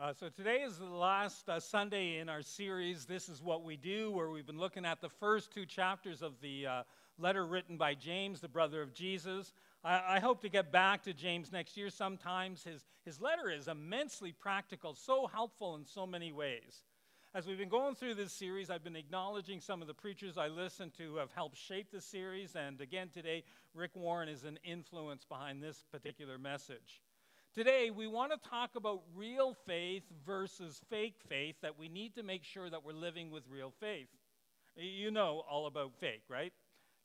Uh, so today is the last uh, Sunday in our series, This is What We Do, where we've been looking at the first two chapters of the uh, letter written by James, the brother of Jesus. I, I, hope to get back to James next year sometimes. His, his letter is immensely practical, so helpful in so many ways. As we've been going through this series, I've been acknowledging some of the preachers I listened to who have helped shape the series, and again today, Rick Warren is an influence behind this particular message. Today, we want to talk about real faith versus fake faith, that we need to make sure that we're living with real faith. You know all about fake, right?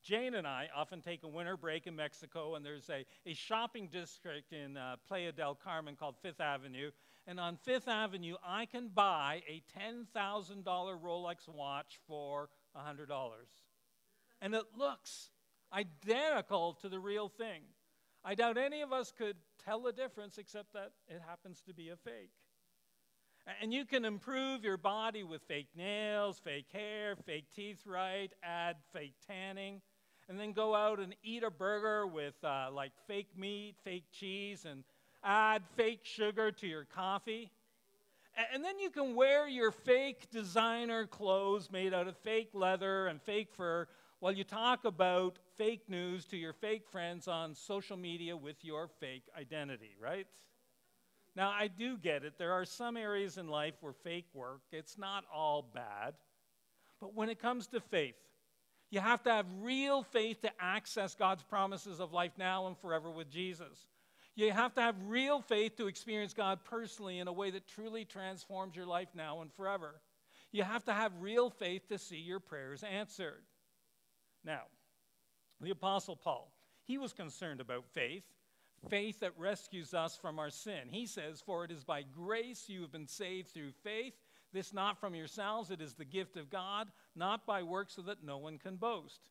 Jane and I often take a winter break in Mexico, and there's a, a shopping district in uh, Playa del Carmen called Fifth Avenue. And on Fifth Avenue, I can buy a $10,000 Rolex watch for $100. And it looks identical to the real thing. I doubt any of us could tell the difference except that it happens to be a fake. And you can improve your body with fake nails, fake hair, fake teeth right, add fake tanning, and then go out and eat a burger with uh, like fake meat, fake cheese, and add fake sugar to your coffee. And then you can wear your fake designer clothes made out of fake leather and fake fur while you talk about fake news to your fake friends on social media with your fake identity, right? Now, I do get it. There are some areas in life where fake work, it's not all bad. But when it comes to faith, you have to have real faith to access God's promises of life now and forever with Jesus. You have to have real faith to experience God personally in a way that truly transforms your life now and forever. You have to have real faith to see your prayers answered. Now, the Apostle Paul, he was concerned about faith, faith that rescues us from our sin. He says, For it is by grace you have been saved through faith, this not from yourselves, it is the gift of God, not by works, so that no one can boast.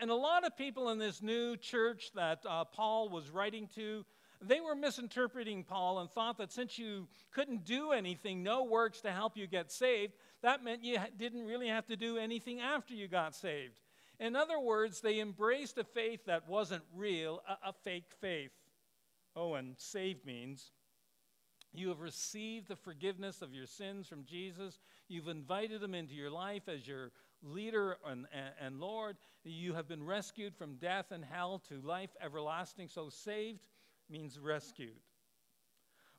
And a lot of people in this new church that uh, Paul was writing to, they were misinterpreting Paul and thought that since you couldn't do anything, no works to help you get saved, that meant you didn't really have to do anything after you got saved. In other words, they embraced a faith that wasn't real, a, a fake faith. Oh, and saved means you have received the forgiveness of your sins from Jesus. You've invited him into your life as your leader and, and, and, Lord. You have been rescued from death and hell to life everlasting. So, saved means rescued.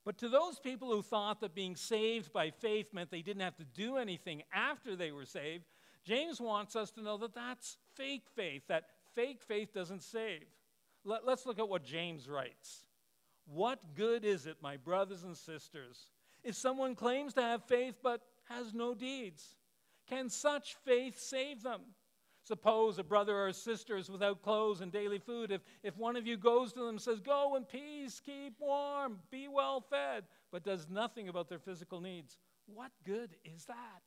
But to those people who thought that being saved by faith meant they didn't have to do anything after they were saved, James wants us to know that that's fake faith, that fake faith doesn't save. Let, us look at what James writes. What good is it, my brothers and sisters, if someone claims to have faith but has no deeds? Can such faith save them? Suppose a brother or a sister is without clothes and daily food. If, if one of you goes to them and says, Go in peace, keep warm, be well fed, but does nothing about their physical needs, what good is that?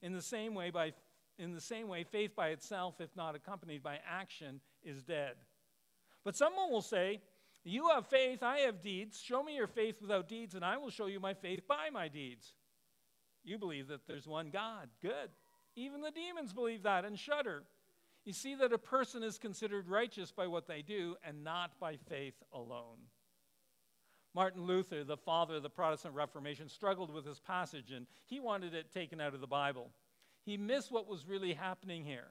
In the same way, by in the same way, faith by itself, if not accompanied by action, is dead. But someone will say, You have faith, I have deeds. Show me your faith without deeds, and I will show you my faith by my deeds. You believe that there's one God. Good. Even the demons believe that and shudder. You see that a person is considered righteous by what they do and not by faith alone. Martin Luther, the father of the Protestant Reformation, struggled with this passage and he wanted it taken out of the Bible he missed what was really happening here.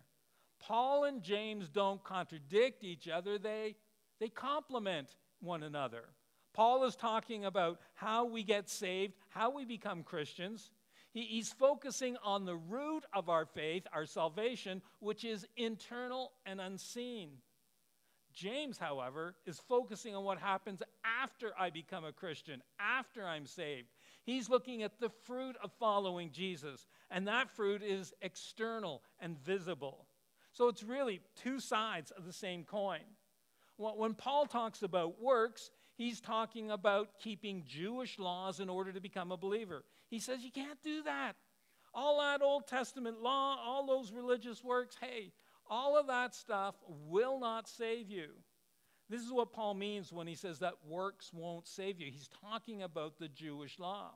Paul and James don't contradict each other, they, they complement one another. Paul is talking about how we get saved, how we become Christians. He, he's focusing on the root of our faith, our salvation, which is internal and unseen. James, however, is focusing on what happens after I become a Christian, after I'm saved. He's looking at the fruit of following Jesus, and that fruit is external and visible. So it's really two sides of the same coin. When Paul talks about works, he's talking about keeping Jewish laws in order to become a believer. He says you can't do that. All that Old Testament law, all those religious works, hey, all of that stuff will not save you. This is what Paul means when he says that works won't save you. He's talking about the Jewish law.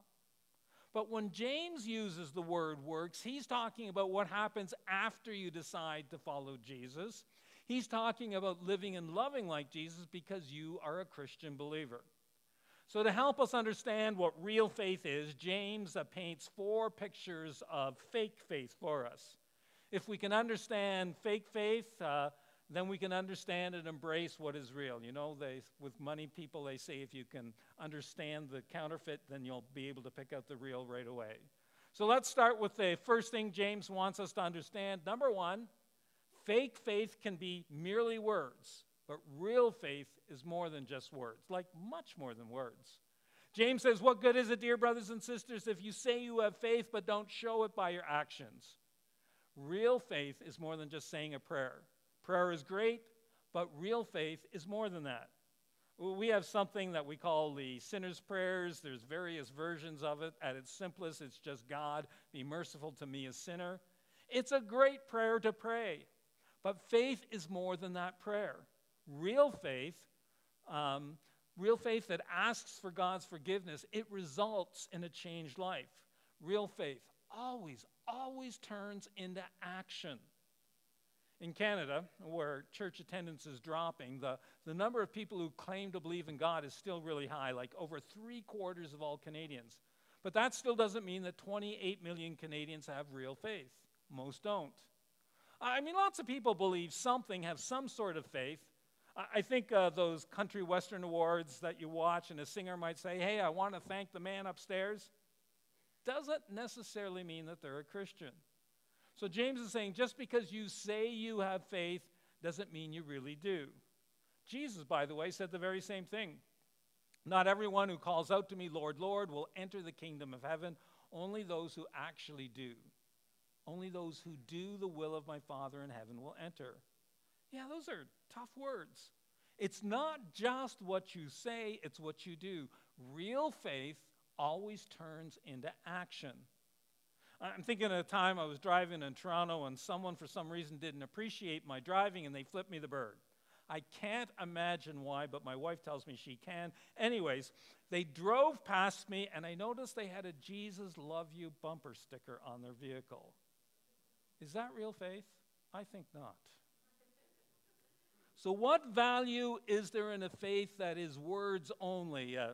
But when James uses the word works, he's talking about what happens after you decide to follow Jesus. He's talking about living and loving like Jesus because you are a Christian believer. So, to help us understand what real faith is, James paints four pictures of fake faith for us. If we can understand fake faith, uh, then we can understand and embrace what is real. You know, they, with money people, they say if you can understand the counterfeit, then you'll be able to pick out the real right away. So let's start with the first thing James wants us to understand. Number one, fake faith can be merely words, but real faith is more than just words, like much more than words. James says, What good is it, dear brothers and sisters, if you say you have faith but don't show it by your actions? Real faith is more than just saying a prayer. Prayer is great, but real faith is more than that. We have something that we call the sinner's prayers. There's various versions of it. At its simplest, it's just God, be merciful to me, a sinner. It's a great prayer to pray, but faith is more than that prayer. Real faith, um, real faith that asks for God's forgiveness, it results in a changed life. Real faith always, always turns into action. In Canada, where church attendance is dropping, the, the number of people who claim to believe in God is still really high, like over three quarters of all Canadians. But that still doesn't mean that 28 million Canadians have real faith. Most don't. I mean, lots of people believe something, have some sort of faith. I think uh, those country western awards that you watch, and a singer might say, Hey, I want to thank the man upstairs doesn't necessarily mean that they're a Christian. So James is saying just because you say you have faith doesn't mean you really do. Jesus, by the way, said the very same thing. Not everyone who calls out to me, Lord, Lord, will enter the kingdom of heaven, only those who actually do. Only those who do the will of my Father in heaven will enter. Yeah, those are tough words. It's not just what you say, it's what you do. Real faith always turns into action. I'm thinking of a time I was driving in Toronto and someone, for some reason, didn't appreciate my driving and they flipped me the bird. I can't imagine why, but my wife tells me she can. Anyways, they drove past me and I noticed they had a Jesus Love You bumper sticker on their vehicle. Is that real faith? I think not. So, what value is there in a faith that is words only? Uh,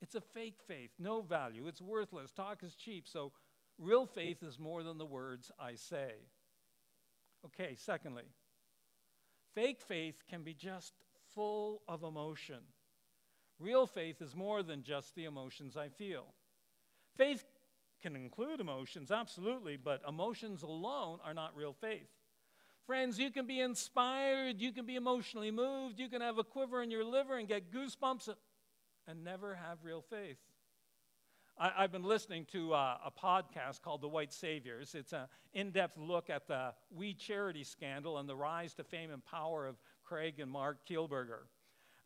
it's a fake faith, no value. It's worthless. Talk is cheap. So, real faith is more than the words I say. Okay, secondly, fake faith can be just full of emotion. Real faith is more than just the emotions I feel. Faith can include emotions, absolutely, but emotions alone are not real faith. Friends, you can be inspired, you can be emotionally moved, you can have a quiver in your liver and get goosebumps and never have real faith. I, have been listening to uh, a podcast called The White Saviors. It's an in depth look at the We Charity scandal and the rise to fame and power of Craig and Mark Kielburger.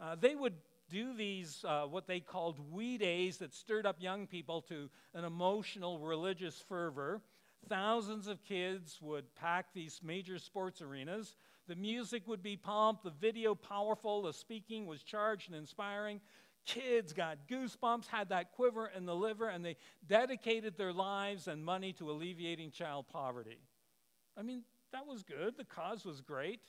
Uh, they would do these, uh, what they called We Days, that stirred up young people to an emotional religious fervor. Thousands of kids would pack these major sports arenas. The music would be pumped, the video powerful, the speaking was charged and inspiring kids got goosebumps, had that quiver in the liver, and they dedicated their lives and money to alleviating child poverty. I mean, that was good. The cause was great.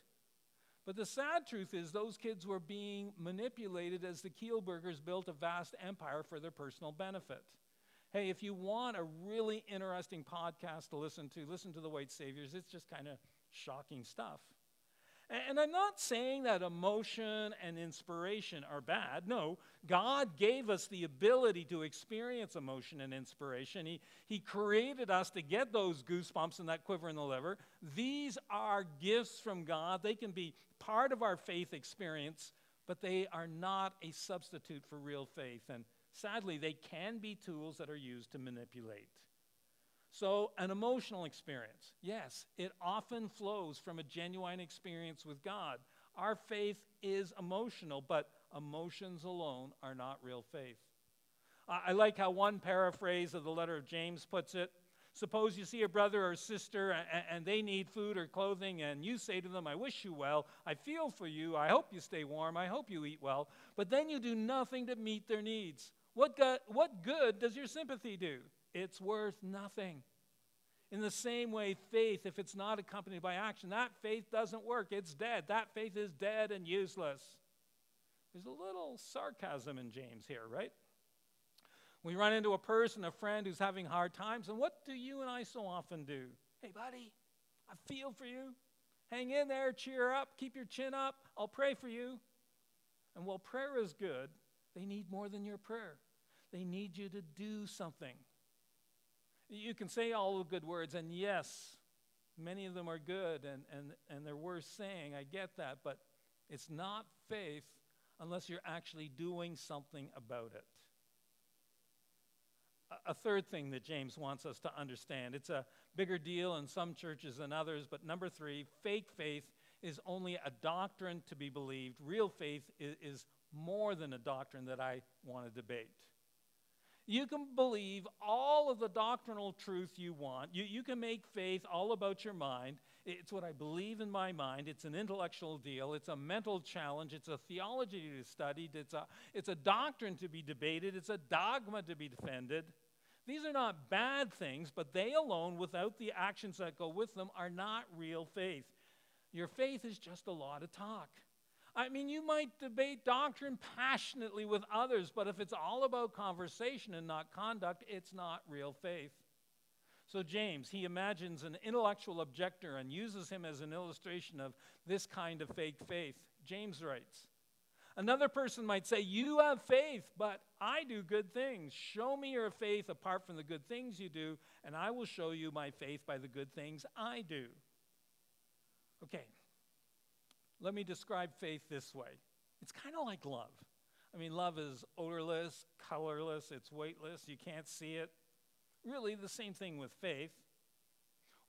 But the sad truth is, those kids were being manipulated as the Kielburgers built a vast empire for their personal benefit. Hey, if you want a really interesting podcast to listen to, listen to The White Saviors. It's just kind of shocking stuff. And I'm not saying that emotion and inspiration are bad. No, God gave us the ability to experience emotion and inspiration. He, he created us to get those goosebumps and that quiver in the liver. These are gifts from God. They can be part of our faith experience, but they are not a substitute for real faith. And sadly, they can be tools that are used to manipulate. So, an emotional experience, yes, it often flows from a genuine experience with God. Our faith is emotional, but emotions alone are not real faith. I like how one paraphrase of the letter of James puts it. Suppose you see a brother or sister and they need food or clothing, and you say to them, I wish you well, I feel for you, I hope you stay warm, I hope you eat well, but then you do nothing to meet their needs. What, good, what good does your sympathy do? It's worth nothing. In the same way, faith, if it's not accompanied by action, that faith doesn't work. It's dead. That faith is dead and useless. There's a little sarcasm in James here, right? We run into a person, a friend who's having hard times, and what do you and I so often do? Hey, buddy, I feel for you. Hang in there, cheer up, keep your chin up. I'll pray for you. And while prayer is good, they need more than your prayer. They need you to do something. You can say all the good words, and yes, many of them are good and, and, and they're worth saying. I get that. But it's not faith unless you're actually doing something about it. A, a third thing that James wants us to understand it's a bigger deal in some churches than others, but number three, fake faith is only a doctrine to be believed. Real faith is, is more than a doctrine that I want to debate. You can believe all of the doctrinal truth you want. You, you can make faith all about your mind. It's what I believe in my mind. It's an intellectual deal. It's a mental challenge. It's a theology to be studied. It's a, it's a doctrine to be debated. It's a dogma to be defended. These are not bad things, but they alone, without the actions that go with them, are not real faith. Your faith is just a lot of talk. I mean, you might debate doctrine passionately with others, but if it's all about conversation and not conduct, it's not real faith. So, James, he imagines an intellectual objector and uses him as an illustration of this kind of fake faith. James writes Another person might say, You have faith, but I do good things. Show me your faith apart from the good things you do, and I will show you my faith by the good things I do. Okay, let me describe faith this way it's kind of like love. I mean, love is odorless, colorless, it's weightless, you can't see it. Really, the same thing with faith.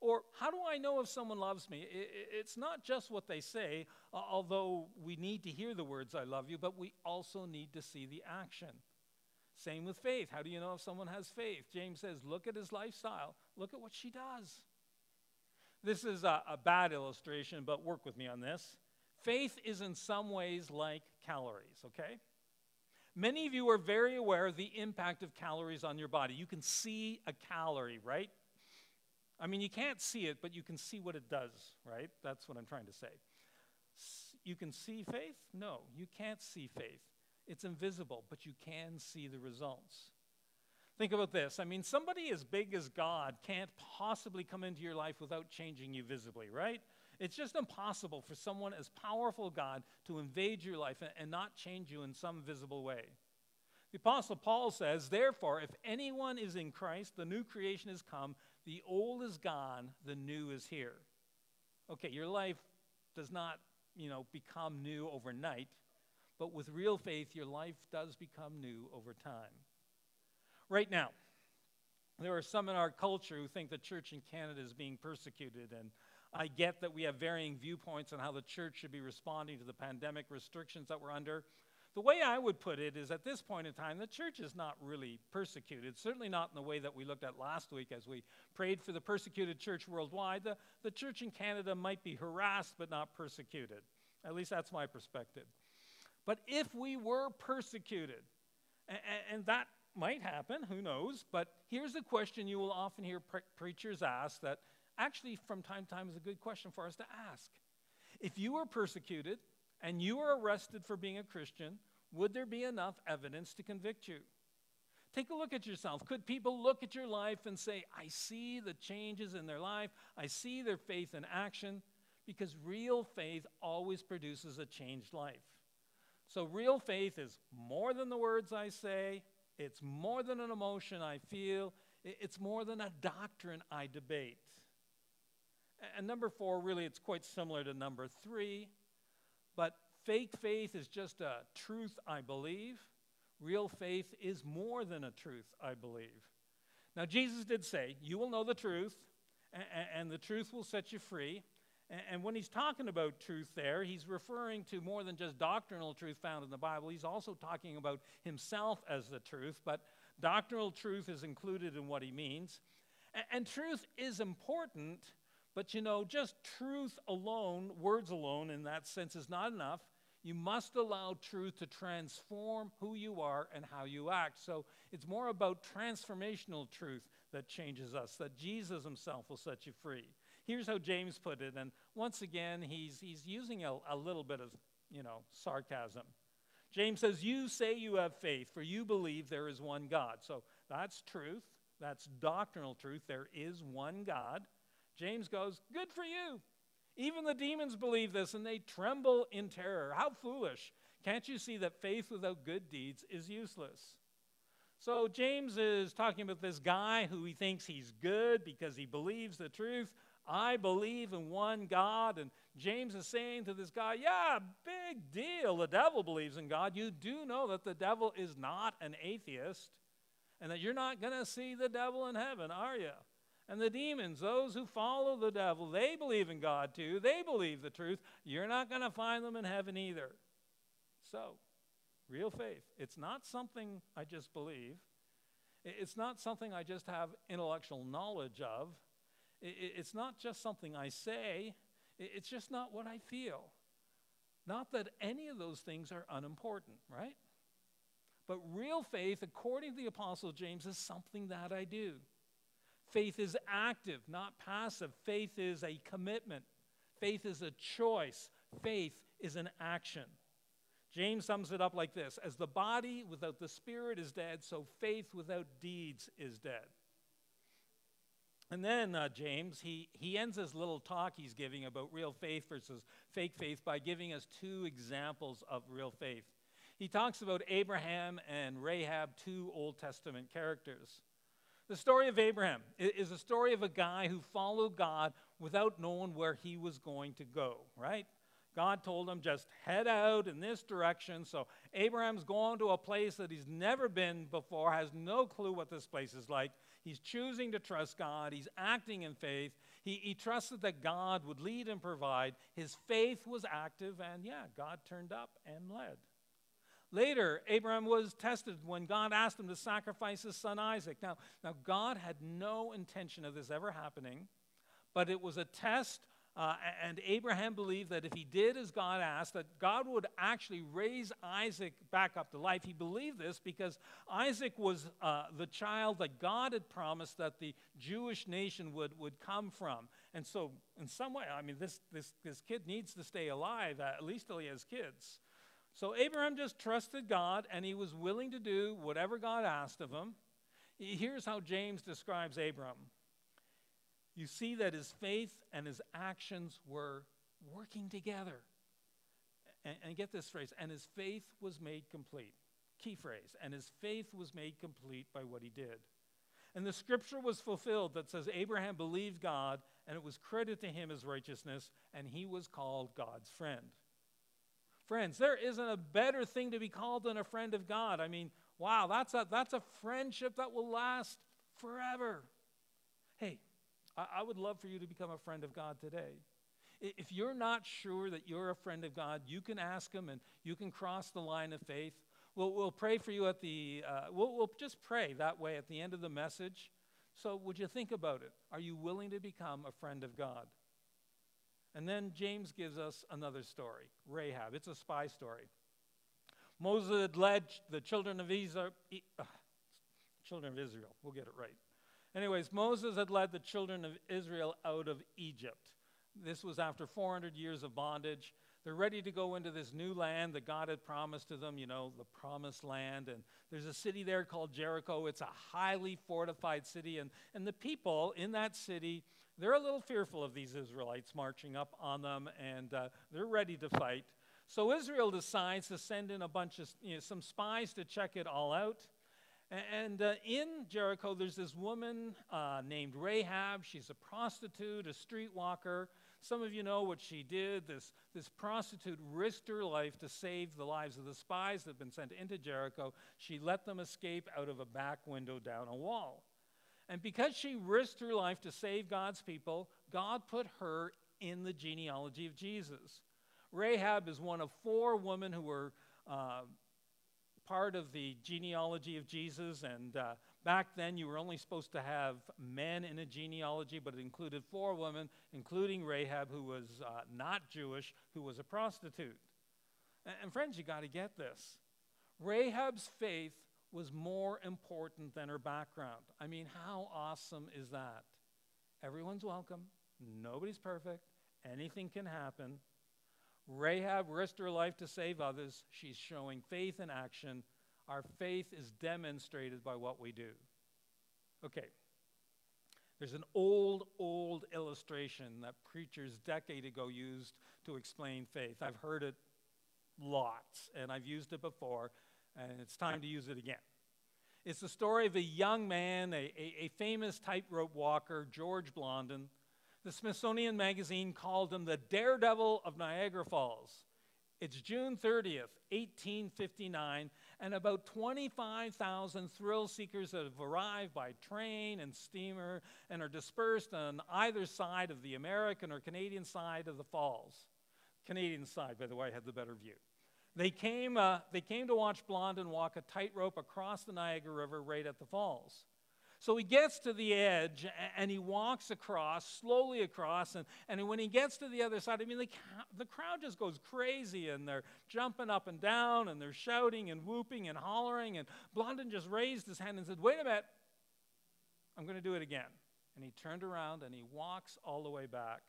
Or, how do I know if someone loves me? It's not just what they say, although we need to hear the words, I love you, but we also need to see the action. Same with faith. How do you know if someone has faith? James says, look at his lifestyle, look at what she does. This is a, a bad illustration, but work with me on this. Faith is in some ways like calories, okay? Many of you are very aware of the impact of calories on your body. You can see a calorie, right? I mean, you can't see it, but you can see what it does, right? That's what I'm trying to say. You can see faith? No, you can't see faith. It's invisible, but you can see the results. Think about this. I mean, somebody as big as God can't possibly come into your life without changing you visibly, right? It's just impossible for someone as powerful God to invade your life and, and not change you in some visible way. The Apostle Paul says, Therefore, if anyone is in Christ, the new creation has come, the old is gone, the new is here. Okay, your life does not, you know, become new overnight, but with real faith, your life does become new over time. Right now, there are some in our culture who think the church in Canada is being persecuted and I get that we have varying viewpoints on how the church should be responding to the pandemic restrictions that we're under. The way I would put it is at this point in time, the church is not really persecuted, certainly not in the way that we looked at last week as we prayed for the persecuted church worldwide. The, the church in Canada might be harassed but not persecuted. At least that's my perspective. But if we were persecuted, and, and that might happen, who knows, but here's a question you will often hear pre- preachers ask that actually, from time to time, is a good question for us to ask. If you were persecuted and you were arrested for being a Christian, would there be enough evidence to convict you? Take a look at yourself. Could people look at your life and say, I see the changes in their life, I see their faith in action? Because real faith always produces a changed life. So, real faith is more than the words I say, it's more than an emotion I feel, it's more than a doctrine I debate. And number four, really, it's quite similar to number three. But fake faith is just a truth I believe. Real faith is more than a truth I believe. Now, Jesus did say, You will know the truth, and the truth will set you free. And when he's talking about truth there, he's referring to more than just doctrinal truth found in the Bible. He's also talking about himself as the truth, but doctrinal truth is included in what he means. And truth is important but you know, just truth alone, words alone in that sense, is not enough. You must allow truth to transform who you are and how you act. So it's more about transformational truth that changes us, that Jesus himself will set you free. Here's how James put it, and once again, he's, he's using a, a little bit of, you know, sarcasm. James says, You say you have faith, for you believe there is one God. So that's truth. That's doctrinal truth. There is one God. James goes, Good for you. Even the demons believe this and they tremble in terror. How foolish. Can't you see that faith without good deeds is useless? So James is talking about this guy who he thinks he's good because he believes the truth. I believe in one God. And James is saying to this guy, Yeah, big deal. The devil believes in God. You do know that the devil is not an atheist and that you're not going to see the devil in heaven, are you? And the demons, those who follow the devil, they believe in God too. They believe the truth. You're not going to find them in heaven either. So, real faith. It's not something I just believe, it's not something I just have intellectual knowledge of. It's not just something I say, it's just not what I feel. Not that any of those things are unimportant, right? But real faith, according to the Apostle James, is something that I do. Faith is active, not passive. Faith is a commitment. Faith is a choice. Faith is an action. James sums it up like this As the body without the spirit is dead, so faith without deeds is dead. And then uh, James, he, he ends his little talk he's giving about real faith versus fake faith by giving us two examples of real faith. He talks about Abraham and Rahab, two Old Testament characters. The story of Abraham is a story of a guy who followed God without knowing where he was going to go, right? God told him, just head out in this direction. So Abraham's going to a place that he's never been before, has no clue what this place is like. He's choosing to trust God. He's acting in faith. He, he trusted that God would lead and provide. His faith was active, and yeah, God turned up and led. Later, Abraham was tested when God asked him to sacrifice his son Isaac. Now, now God had no intention of this ever happening, but it was a test uh, and Abraham believed that if he did as God asked, that God would actually raise Isaac back up to life. He believed this because Isaac was uh, the child that God had promised that the Jewish nation would, would come from. And so, in some way, I mean, this, this, this kid needs to stay alive, at least till he has kids. So, Abraham just trusted God and he was willing to do whatever God asked of him. Here's how James describes Abraham you see that his faith and his actions were working together. And, and, get this phrase, and his faith was made complete. Key phrase, and his faith was made complete by what he did. And the scripture was fulfilled that says Abraham believed God, and it was credited to him as righteousness, and he was called God's friend. Friends, there isn't a better thing to be called than a friend of God. I mean, wow, that's a, that's a friendship that will last forever. Hey, I, I would love for you to become a friend of God today. If you're not sure that you're a friend of God, you can ask Him and you can cross the line of faith. We'll, we'll pray for you at the, uh, we'll, we'll just pray that way at the end of the message. So, would you think about it? Are you willing to become a friend of God? And then James gives us another story Rahab. It's a spy story. Moses had led the children of Israel, uh, children of Israel, we'll get it right, Anyways, Moses had led the children of Israel out of Egypt. This was after 400 years of bondage. They're ready to go into this new land that God had promised to them, you know, the promised land. And there's a city there called Jericho. It's a highly fortified city. And, and the people in that city, they're a little fearful of these Israelites marching up on them, and uh, they're ready to fight. So Israel decides to send in a bunch of, you know, some spies to check it all out. And uh, in Jericho, there's this woman uh, named Rahab. She's a prostitute, a streetwalker. Some of you know what she did. This, this prostitute risked her life to save the lives of the spies that had been sent into Jericho. She let them escape out of a back window down a wall. And because she risked her life to save God's people, God put her in the genealogy of Jesus. Rahab is one of four women who were uh, part of the genealogy of Jesus, and uh, back then you were only supposed to have men in a genealogy, but it included four women, including Rahab, who was uh, not Jewish, who was a prostitute. And, and friends, you got to get this. Rahab's faith was more important than her background. I mean, how awesome is that? Everyone's welcome, nobody's perfect, anything can happen. Rahab risked her life to save others. She's showing faith in action. Our faith is demonstrated by what we do. Okay. There's an old, old illustration that preachers decade ago used to explain faith. I've heard it lots, and I've used it before, and it's time to use it again. It's the story of a young man, a, a, a famous tightrope walker, George Blondin. The Smithsonian Magazine called him the daredevil of Niagara Falls. It's June 30th, 1859, and about 25,000 thrill seekers have arrived by train and steamer and are dispersed on either side of the American or Canadian side of the falls. Canadian side, by the way, had the better view. They came, uh, they came to watch Blondin walk a tightrope across the Niagara River right at the falls. So he gets to the edge and he walks across, slowly across. And, and when he gets to the other side, I mean, the, the crowd just goes crazy and they're jumping up and down and they're shouting and whooping and hollering. And Blondin just raised his hand and said, Wait a minute, I'm going to do it again. And he turned around and he walks all the way back.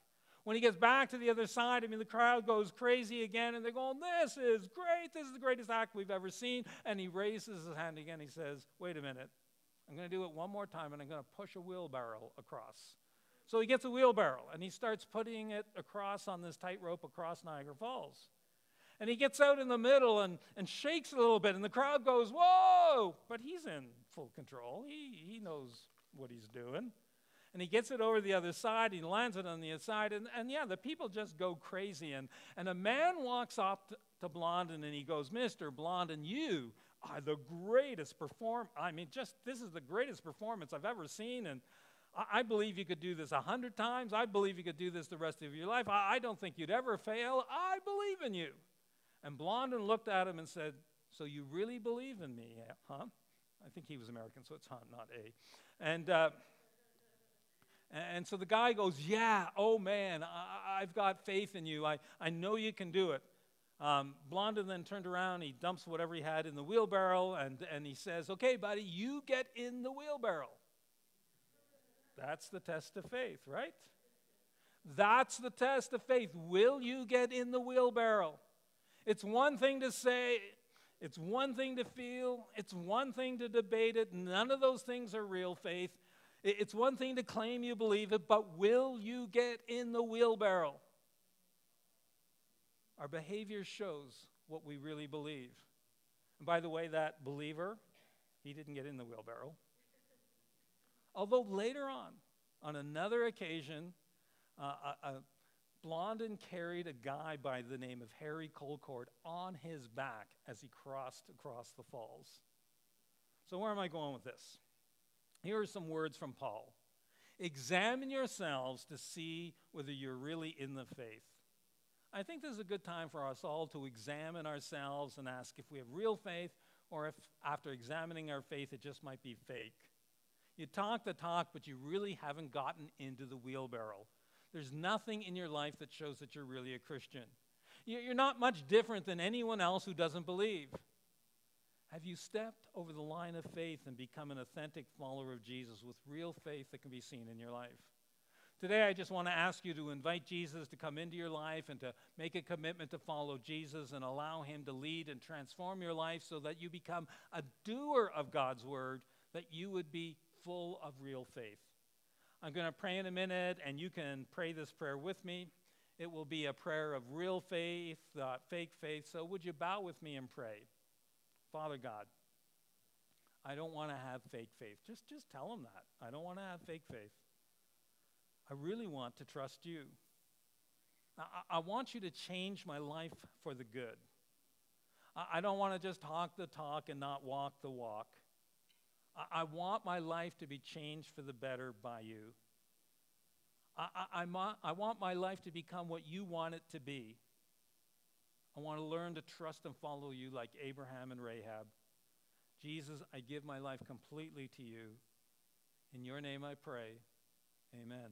When he gets back to the other side, I mean, the crowd goes crazy again, and they're going, This is great. This is the greatest act we've ever seen. And he raises his hand again. He says, Wait a minute. I'm going to do it one more time, and I'm going to push a wheelbarrow across. So he gets a wheelbarrow, and he starts putting it across on this tightrope across Niagara Falls. And he gets out in the middle and, and shakes a little bit, and the crowd goes, Whoa! But he's in full control. He, he knows what he's doing and he gets it over the other side. He lands it on the other side. And, and yeah, the people just go crazy. And, and a man walks up to, to Blondin and he goes, Mr. Blondin, you are the greatest perform. I mean, just this is the greatest performance I've ever seen. And I, I believe you could do this a hundred times. I believe you could do this the rest of your life. I, I don't think you'd ever fail. I believe in you. And Blondin looked at him and said, So you really believe in me, huh? I think he was American, so it's not A. And uh, and so the guy goes, Yeah, oh man, I, have got faith in you. I, I know you can do it. Um, Blondin then turned around, he dumps whatever he had in the wheelbarrow, and, and he says, Okay, buddy, you get in the wheelbarrow. That's the test of faith, right? That's the test of faith. Will you get in the wheelbarrow? It's one thing to say, it's one thing to feel, it's one thing to debate it. None of those things are real faith. It's one thing to claim you believe it, but will you get in the wheelbarrow? Our behavior shows what we really believe. And by the way, that believer, he didn't get in the wheelbarrow. Although later on, on another occasion, uh, a, a Blondin carried a guy by the name of Harry Colcord on his back as he crossed across the falls. So, where am I going with this? Here are some words from Paul Examine yourselves to see whether you're really in the faith. I think this is a good time for us all to examine ourselves and ask if we have real faith or if, after examining our faith, it just might be fake. You talk the talk, but you really haven't gotten into the wheelbarrow. There's nothing in your life that shows that you're really a Christian. You're not much different than anyone else who doesn't believe. Have you stepped over the line of faith and become an authentic follower of Jesus with real faith that can be seen in your life? Today, I just want to ask you to invite Jesus to come into your life and to make a commitment to follow Jesus and allow Him to lead and transform your life so that you become a doer of God's word, that you would be full of real faith. I'm going to pray in a minute, and you can pray this prayer with me. It will be a prayer of real faith, uh, fake faith. So, would you bow with me and pray? Father God, I don't want to have fake faith. Just, just tell them that. I don't want to have fake faith. I really want to trust you. I, I want you to change my life for the good. I, I don't want to just talk the talk and not walk the walk. I, I want my life to be changed for the better by you. I, I, I, I want my life to become what you want it to be. I want to learn to trust and follow you like Abraham and Rahab. Jesus, I give my life completely to you. In your name I pray. Amen.